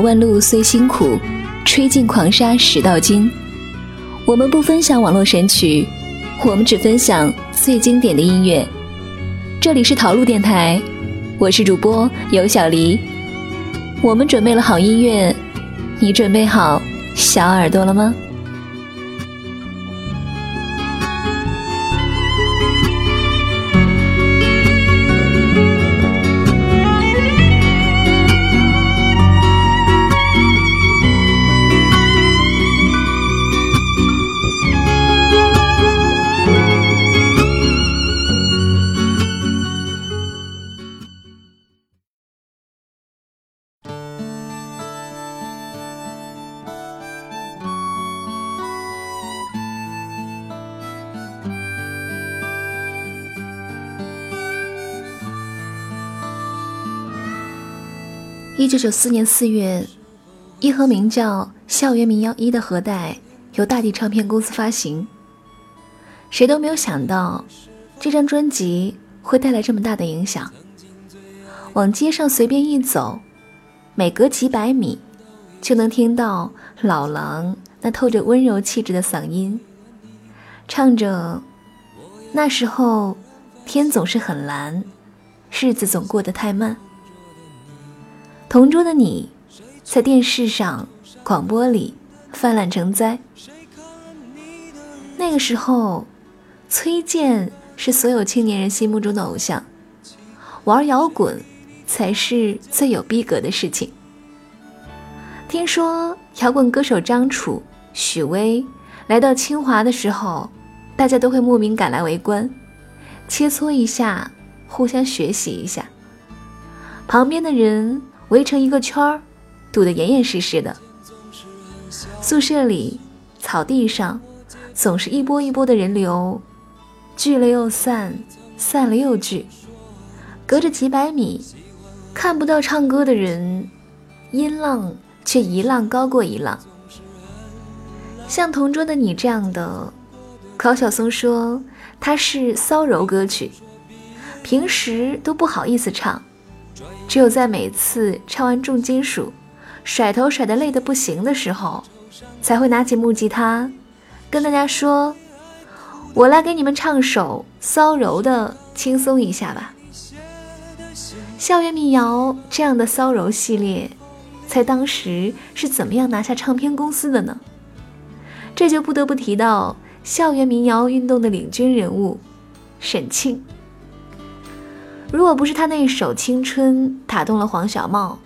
万路虽辛苦，吹尽狂沙始到金。我们不分享网络神曲，我们只分享最经典的音乐。这里是陶路电台，我是主播尤小黎。我们准备了好音乐，你准备好小耳朵了吗？一九九四年四月，一盒名叫《校园民谣一》的盒带由大地唱片公司发行。谁都没有想到，这张专辑会带来这么大的影响。往街上随便一走，每隔几百米，就能听到老狼那透着温柔气质的嗓音，唱着：“那时候，天总是很蓝，日子总过得太慢。”同桌的你，在电视上、广播里泛滥成灾。那个时候，崔健是所有青年人心目中的偶像，玩摇滚才是最有逼格的事情。听说摇滚歌手张楚、许巍来到清华的时候，大家都会慕名赶来围观，切磋一下，互相学习一下。旁边的人。围成一个圈儿，堵得严严实实的。宿舍里、草地上，总是一波一波的人流，聚了又散，散了又聚。隔着几百米，看不到唱歌的人，音浪却一浪高过一浪。像同桌的你这样的，高晓松说他是骚柔歌曲，平时都不好意思唱。只有在每次唱完重金属，甩头甩得累得不行的时候，才会拿起木吉他，跟大家说：“我来给你们唱首骚柔的，轻松一下吧。”校园民谣这样的骚柔系列，在当时是怎么样拿下唱片公司的呢？这就不得不提到校园民谣运动的领军人物沈庆。如果不是他那一首《青春》打动了黄小茂，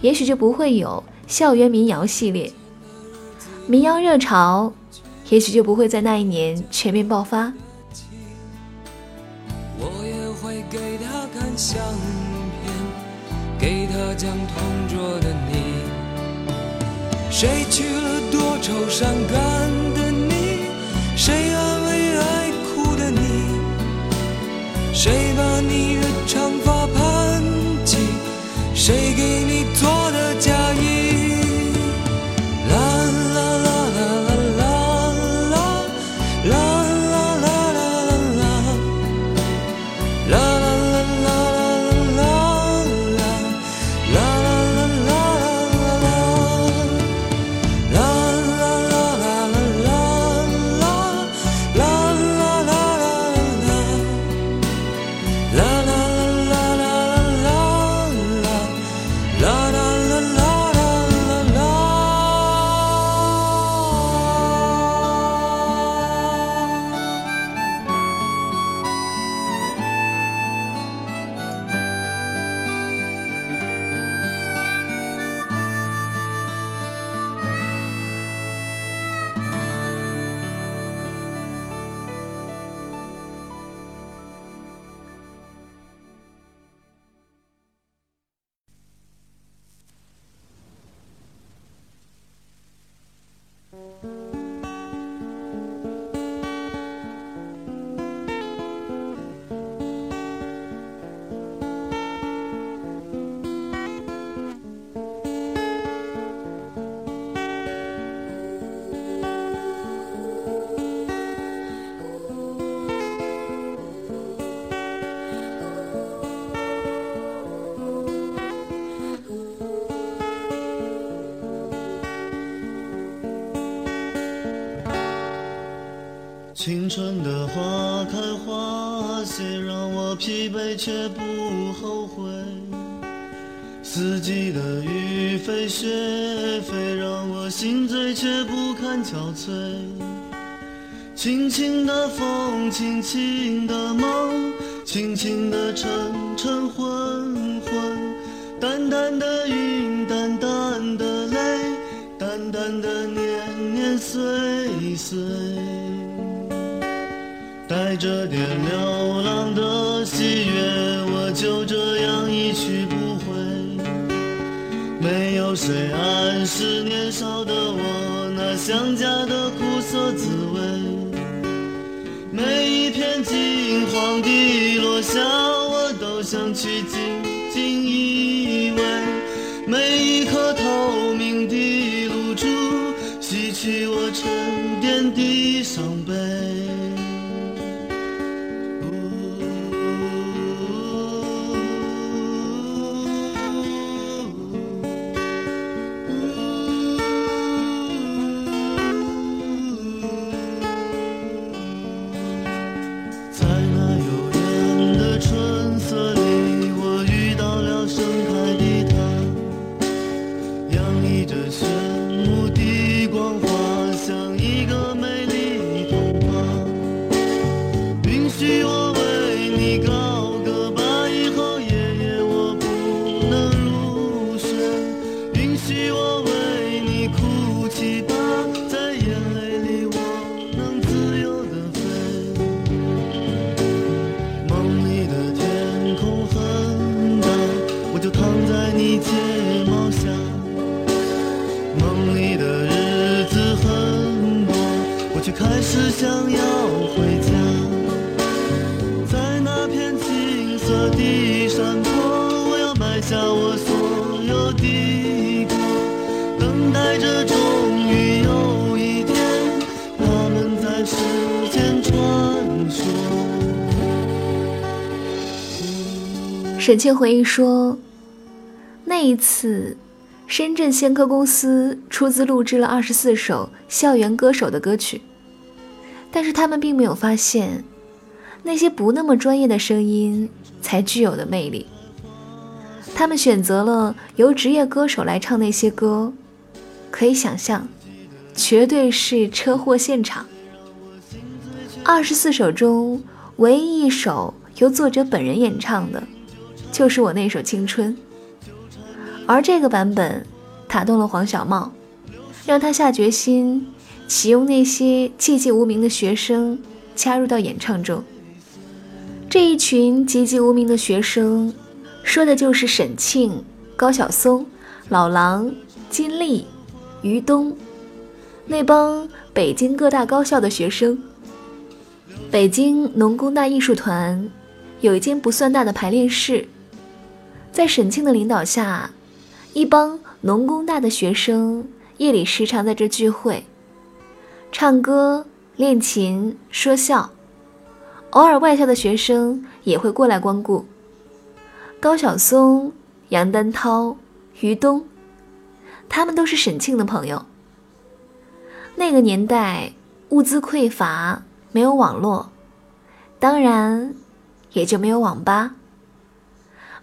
也许就不会有校园民谣系列，民谣热潮，也许就不会在那一年全面爆发。我也会给他看相片，给他讲同桌的你，谁去了多愁善感？青春的花开花谢，让我疲惫却不后悔。四季的雨飞雪飞，让我心醉却不堪憔悴。轻轻的风，轻轻的梦，轻轻的沉沉昏昏，淡淡的云，淡淡的泪，淡淡的年年岁岁。这点流浪的喜悦，我就这样一去不回。没有谁暗示年少的我那想家的苦涩滋味。每一片金黄的落下，我都想去紧紧依偎。每一颗透明的露珠，洗去我沉淀的伤悲。就躺在你睫毛下，梦里的日子很多，我却开始想要回家，在那片青色的山坡，我要埋下我所有的歌，等待着终于有一天，我们在世间穿梭。沈庆回忆说。那一次，深圳仙科公司出资录制了二十四首校园歌手的歌曲。但是他们并没有发现，那些不那么专业的声音才具有的魅力。他们选择了由职业歌手来唱那些歌，可以想象，绝对是车祸现场。二十四首中，唯一一首由作者本人演唱的，就是我那首《青春》。而这个版本打动了黄小茂，让他下决心。启用那些寂寂无名的学生加入到演唱中。这一群寂寂无名的学生，说的就是沈庆、高晓松、老狼、金立、于东那帮北京各大高校的学生。北京农工大艺术团有一间不算大的排练室，在沈庆的领导下，一帮农工大的学生夜里时常在这聚会。唱歌、练琴、说笑，偶尔外校的学生也会过来光顾。高晓松、杨丹涛、于东，他们都是沈庆的朋友。那个年代物资匮乏，没有网络，当然也就没有网吧。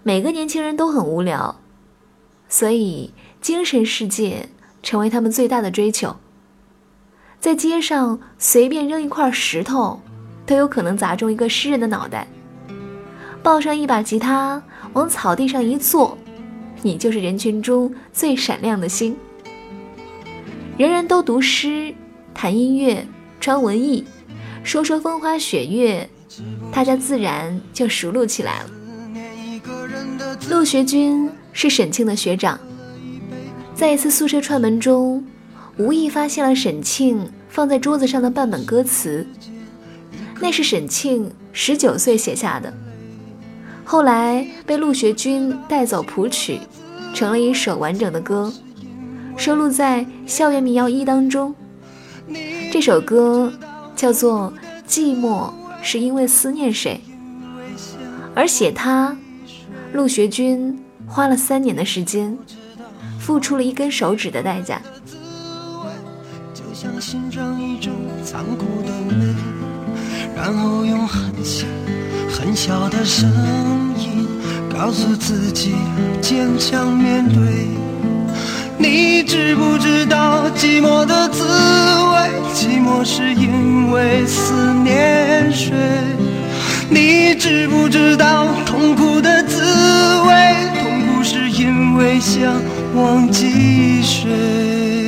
每个年轻人都很无聊，所以精神世界成为他们最大的追求。在街上随便扔一块石头，都有可能砸中一个诗人的脑袋。抱上一把吉他，往草地上一坐，你就是人群中最闪亮的星。人人都读诗、谈音乐、穿文艺，说说风花雪月，大家自然就熟络起来了。陆学军是沈庆的学长，在一次宿舍串门中。无意发现了沈庆放在桌子上的半本歌词，那是沈庆十九岁写下的，后来被陆学军带走谱曲，成了一首完整的歌，收录在《校园民谣一》当中。这首歌叫做《寂寞是因为思念谁》，而写它，陆学军花了三年的时间，付出了一根手指的代价。像欣赏一种残酷的美。然后用很小很小的声音告诉自己坚强面对。你知不知道寂寞的滋味？寂寞是因为思念谁？你知不知道痛苦的滋味？因为想忘记谁？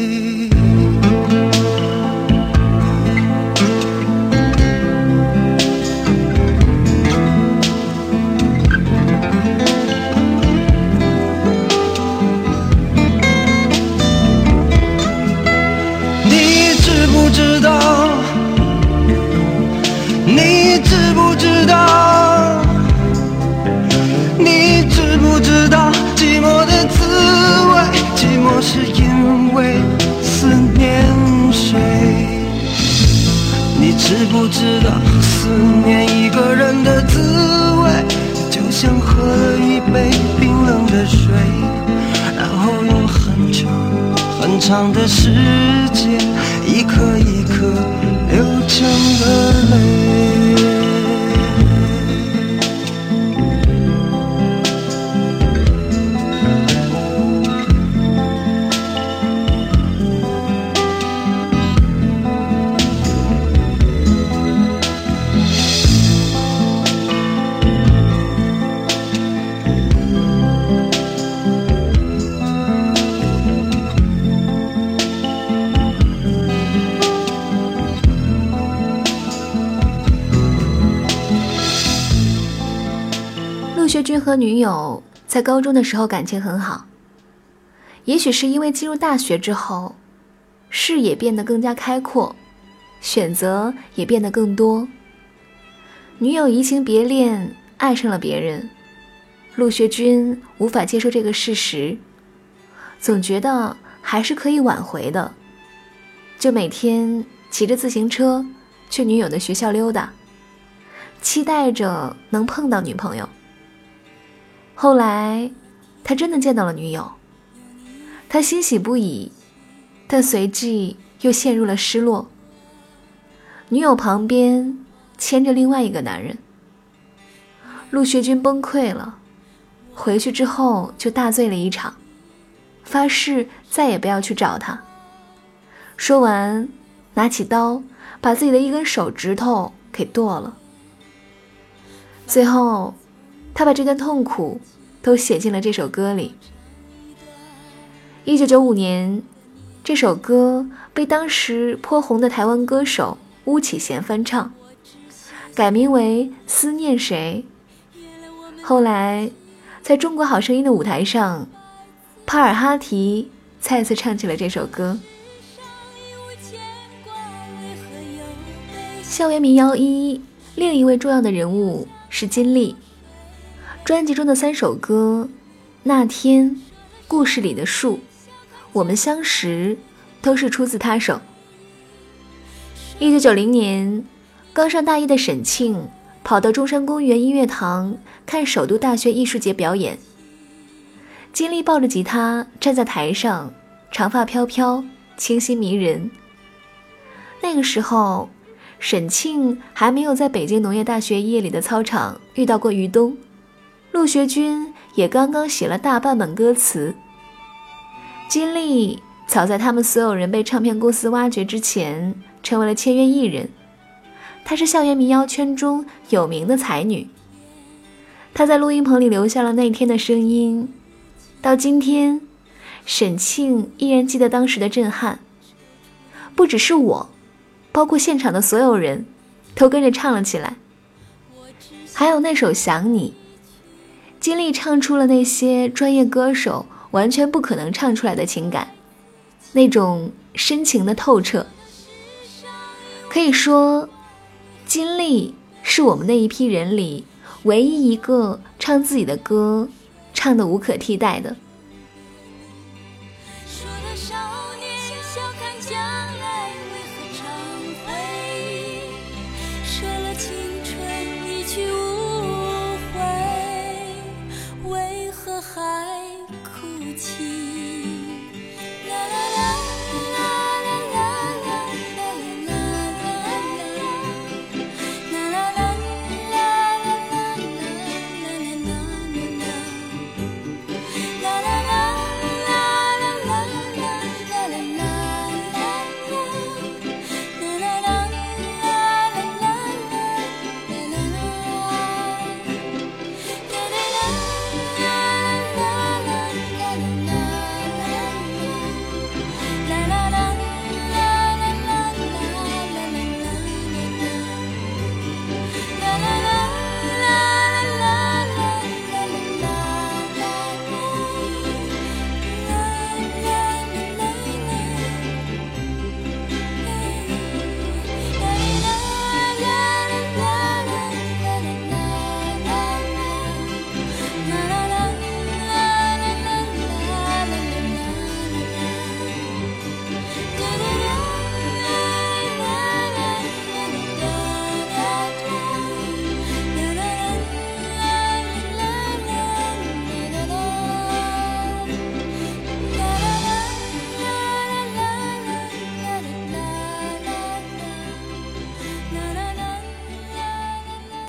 和女友在高中的时候感情很好，也许是因为进入大学之后，视野变得更加开阔，选择也变得更多。女友移情别恋，爱上了别人，陆学军无法接受这个事实，总觉得还是可以挽回的，就每天骑着自行车去女友的学校溜达，期待着能碰到女朋友。后来，他真的见到了女友，他欣喜不已，但随即又陷入了失落。女友旁边牵着另外一个男人，陆学军崩溃了，回去之后就大醉了一场，发誓再也不要去找他。说完，拿起刀把自己的一根手指头给剁了。最后。他把这段痛苦都写进了这首歌里。一九九五年，这首歌被当时颇红的台湾歌手巫启贤翻唱，改名为《思念谁》。后来，在中国好声音的舞台上，帕尔哈提再次唱起了这首歌。校园民谣一，另一位重要的人物是金丽。专辑中的三首歌，《那天》《故事里的树》《我们相识》，都是出自他手。一九九零年，刚上大一的沈庆跑到中山公园音乐堂看首都大学艺术节表演。金丽抱着吉他站在台上，长发飘飘，清新迷人。那个时候，沈庆还没有在北京农业大学夜里的操场遇到过于东。陆学军也刚刚写了大半本歌词。金丽早在他们所有人被唱片公司挖掘之前，成为了签约艺人。她是校园民谣圈中有名的才女。她在录音棚里留下了那天的声音，到今天，沈庆依然记得当时的震撼。不只是我，包括现场的所有人都跟着唱了起来。还有那首《想你》。金立唱出了那些专业歌手完全不可能唱出来的情感，那种深情的透彻。可以说，金立是我们那一批人里唯一一个唱自己的歌唱的无可替代的。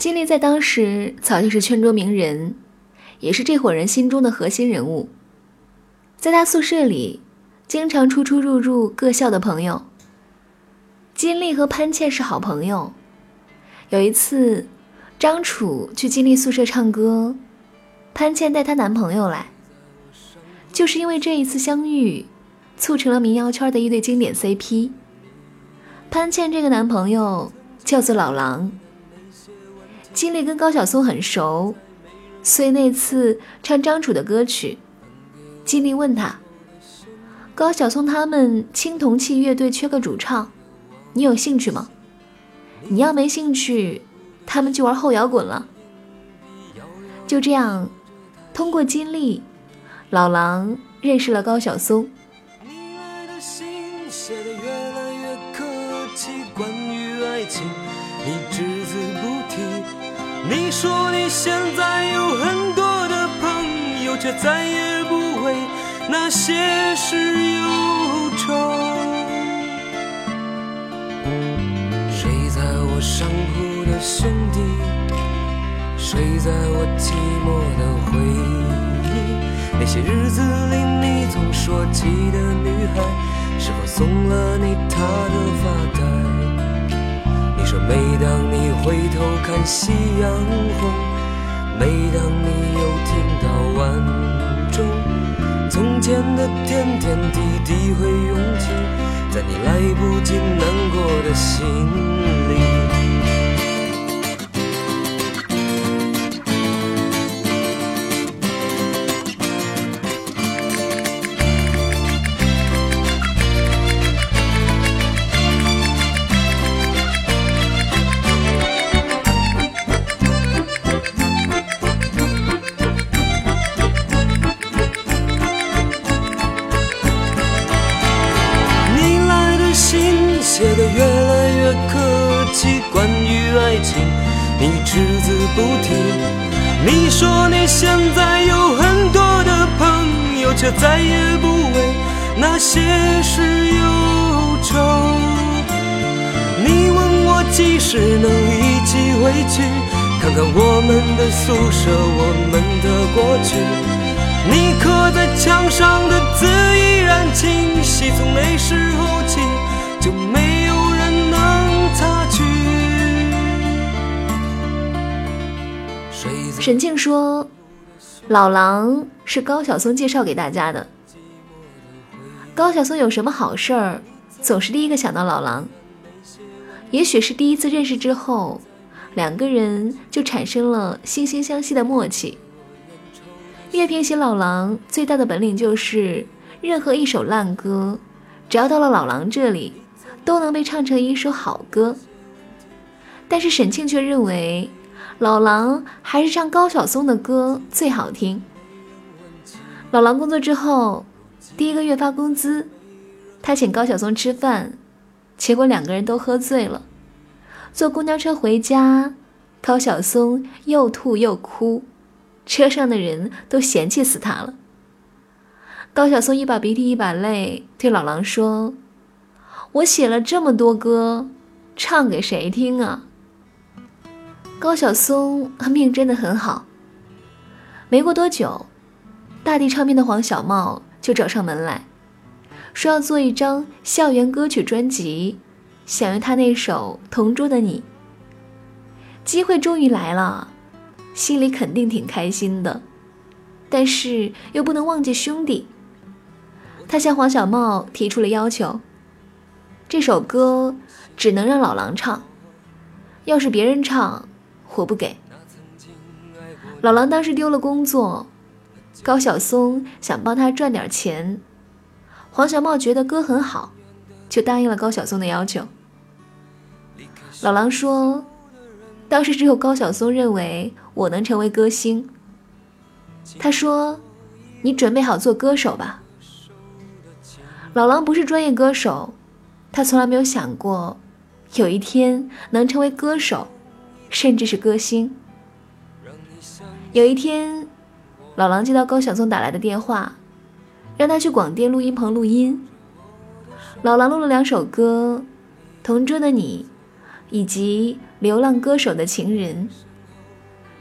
金立在当时早就是圈中名人，也是这伙人心中的核心人物。在他宿舍里，经常出出入入各校的朋友。金立和潘倩是好朋友。有一次，张楚去金立宿舍唱歌，潘倩带她男朋友来。就是因为这一次相遇，促成了民谣圈的一对经典 CP。潘倩这个男朋友叫做老狼。金立跟高晓松很熟，所以那次唱张楚的歌曲，金立问他：“高晓松他们青铜器乐队缺个主唱。”你有兴趣吗？你要没兴趣，他们就玩后摇滚了。就这样，通过金立，老狼认识了高晓松。你说你现在有很多的朋友，却再也不为那些事忧愁。睡在我上铺的兄弟，睡在我寂寞的回忆。那些日子里，你总说起的女孩，是否送了你她的发带？你说，每当回头看夕阳红，每当你又听到晚钟，从前的点点滴滴会涌起，在你来不及难过的心。却再也不为那些事忧愁。你问我几时能一起回去，看看我们的宿舍，我们的过去。你刻在墙上的字依然清晰，从那时候起就没有人能擦去。沈静说：“老狼是高晓松介绍给大家的。高晓松有什么好事儿，总是第一个想到老狼。也许是第一次认识之后，两个人就产生了惺惺相惜的默契。乐评写老狼最大的本领就是，任何一首烂歌，只要到了老狼这里，都能被唱成一首好歌。但是沈庆却认为。”老狼还是唱高晓松的歌最好听。老狼工作之后，第一个月发工资，他请高晓松吃饭，结果两个人都喝醉了。坐公交车回家，高晓松又吐又哭，车上的人都嫌弃死他了。高晓松一把鼻涕一把泪，对老狼说：“我写了这么多歌，唱给谁听啊？”高晓松命真的很好。没过多久，大地唱片的黄小茂就找上门来，说要做一张校园歌曲专辑，想用他那首《同桌的你》。机会终于来了，心里肯定挺开心的，但是又不能忘记兄弟。他向黄小茂提出了要求：这首歌只能让老狼唱，要是别人唱。我不给。老狼当时丢了工作，高晓松想帮他赚点钱，黄小茂觉得歌很好，就答应了高晓松的要求。老狼说，当时只有高晓松认为我能成为歌星。他说：“你准备好做歌手吧。”老狼不是专业歌手，他从来没有想过有一天能成为歌手。甚至是歌星。有一天，老狼接到高晓松打来的电话，让他去广电录音棚录音。老狼录了两首歌，《同桌的你》以及《流浪歌手的情人》，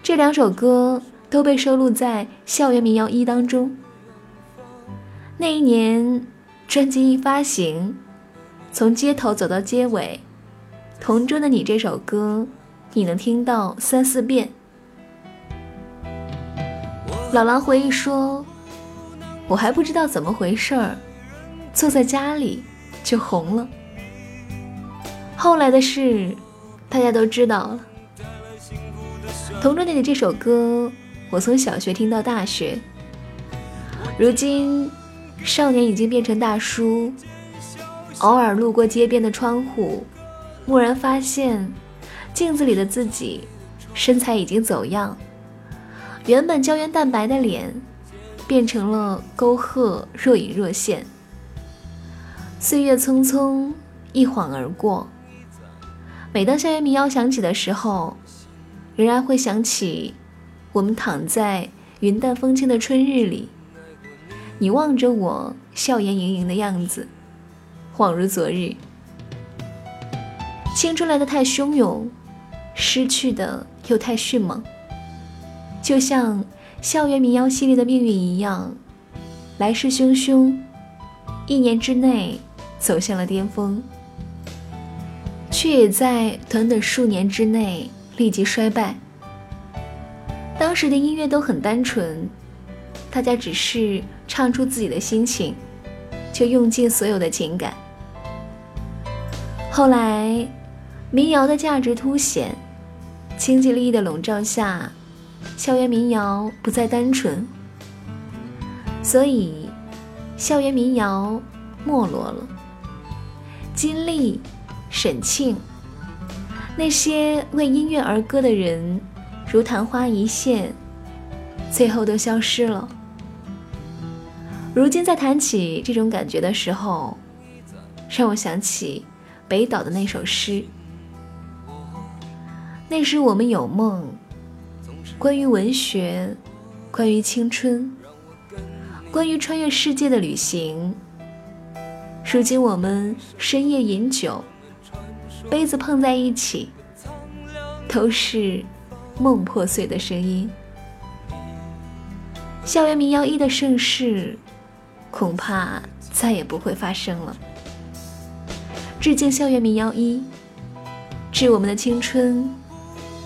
这两首歌都被收录在《校园民谣一》当中。那一年，专辑一发行，从街头走到街尾，《同桌的你》这首歌，你能听到三四遍。老狼回忆说：“我还不知道怎么回事儿，坐在家里就红了。后来的事，大家都知道了。同桌的你这首歌，我从小学听到大学，如今。”少年已经变成大叔，偶尔路过街边的窗户，蓦然发现镜子里的自己身材已经走样，原本胶原蛋白的脸变成了沟壑若隐若现。岁月匆匆，一晃而过。每当校园民谣响起的时候，仍然会想起我们躺在云淡风轻的春日里。你望着我，笑颜盈盈的样子，恍如昨日。青春来的太汹涌，失去的又太迅猛，就像校园民谣系列的命运一样，来势汹汹，一年之内走向了巅峰，却也在短短数年之内立即衰败。当时的音乐都很单纯。大家只是唱出自己的心情，就用尽所有的情感。后来，民谣的价值凸显，经济利益的笼罩下，校园民谣不再单纯，所以校园民谣没落了。金立、沈庆，那些为音乐而歌的人，如昙花一现，最后都消失了。如今在谈起这种感觉的时候，让我想起北岛的那首诗。那时我们有梦，关于文学，关于青春，关于穿越世界的旅行。如今我们深夜饮酒，杯子碰在一起，都是梦破碎的声音。校园民谣一的盛世。恐怕再也不会发生了。致敬校园民谣一，致我们的青春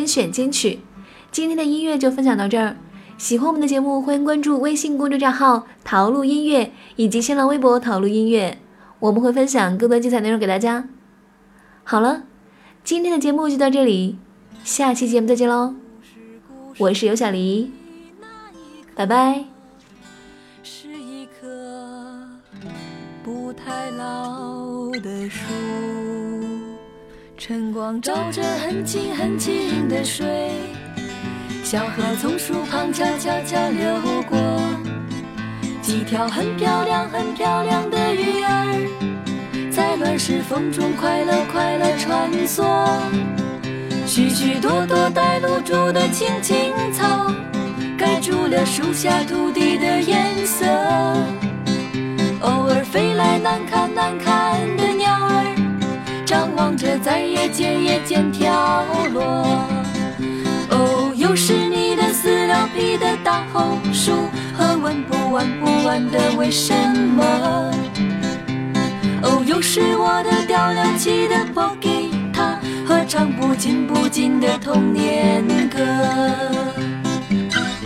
甄选金曲，今天的音乐就分享到这儿。喜欢我们的节目，欢迎关注微信公众账号“陶录音乐”以及新浪微博“陶录音乐”，我们会分享更多精彩内容给大家。好了，今天的节目就到这里，下期节目再见喽！我是尤小黎，拜拜。是一棵不太老的树。晨光照着很清很清的水，小河从树旁悄悄悄流过，几条很漂亮很漂亮的鱼儿，在乱石缝中快乐快乐穿梭。许许多多带露珠的青青草，盖住了树下土地的颜色。偶尔飞来难看难看的。望着，在夜间夜间跳落。哦，又是你的撕了皮的大红薯和问不完不完的为什么？哦，又是我的掉了漆的破吉他和唱不尽不尽的童年歌。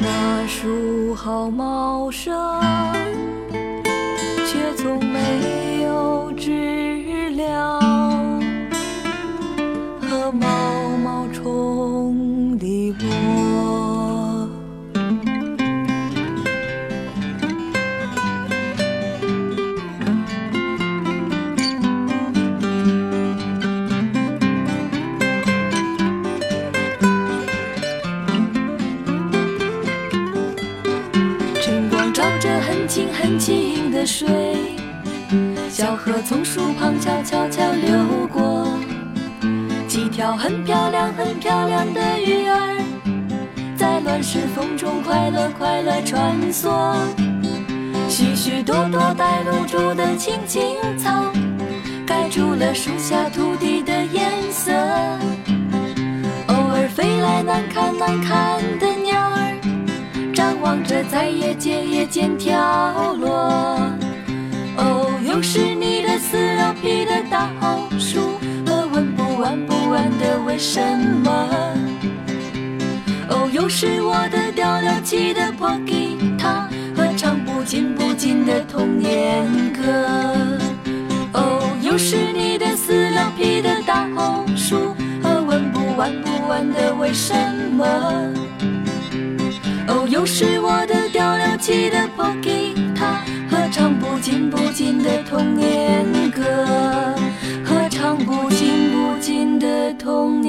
那树好茂盛，小河从树旁悄悄悄流过，几条很漂亮很漂亮的鱼儿，在乱石缝中快乐快乐穿梭。许许多多带露珠的青青草，盖住了树下土地的颜色。偶尔飞来难看难看的鸟儿，张望着在叶间叶间跳落。哦，又是你的撕了皮的大红薯和问不完不完的为什么。哦，又是我的掉了漆的破吉他和。唱不尽不尽的童年歌，哦，又是你的撕了皮的大红书和问不完不完的为什么，哦，又是我的掉了漆的破吉他尽不尽的童年歌，和唱不尽不尽的童。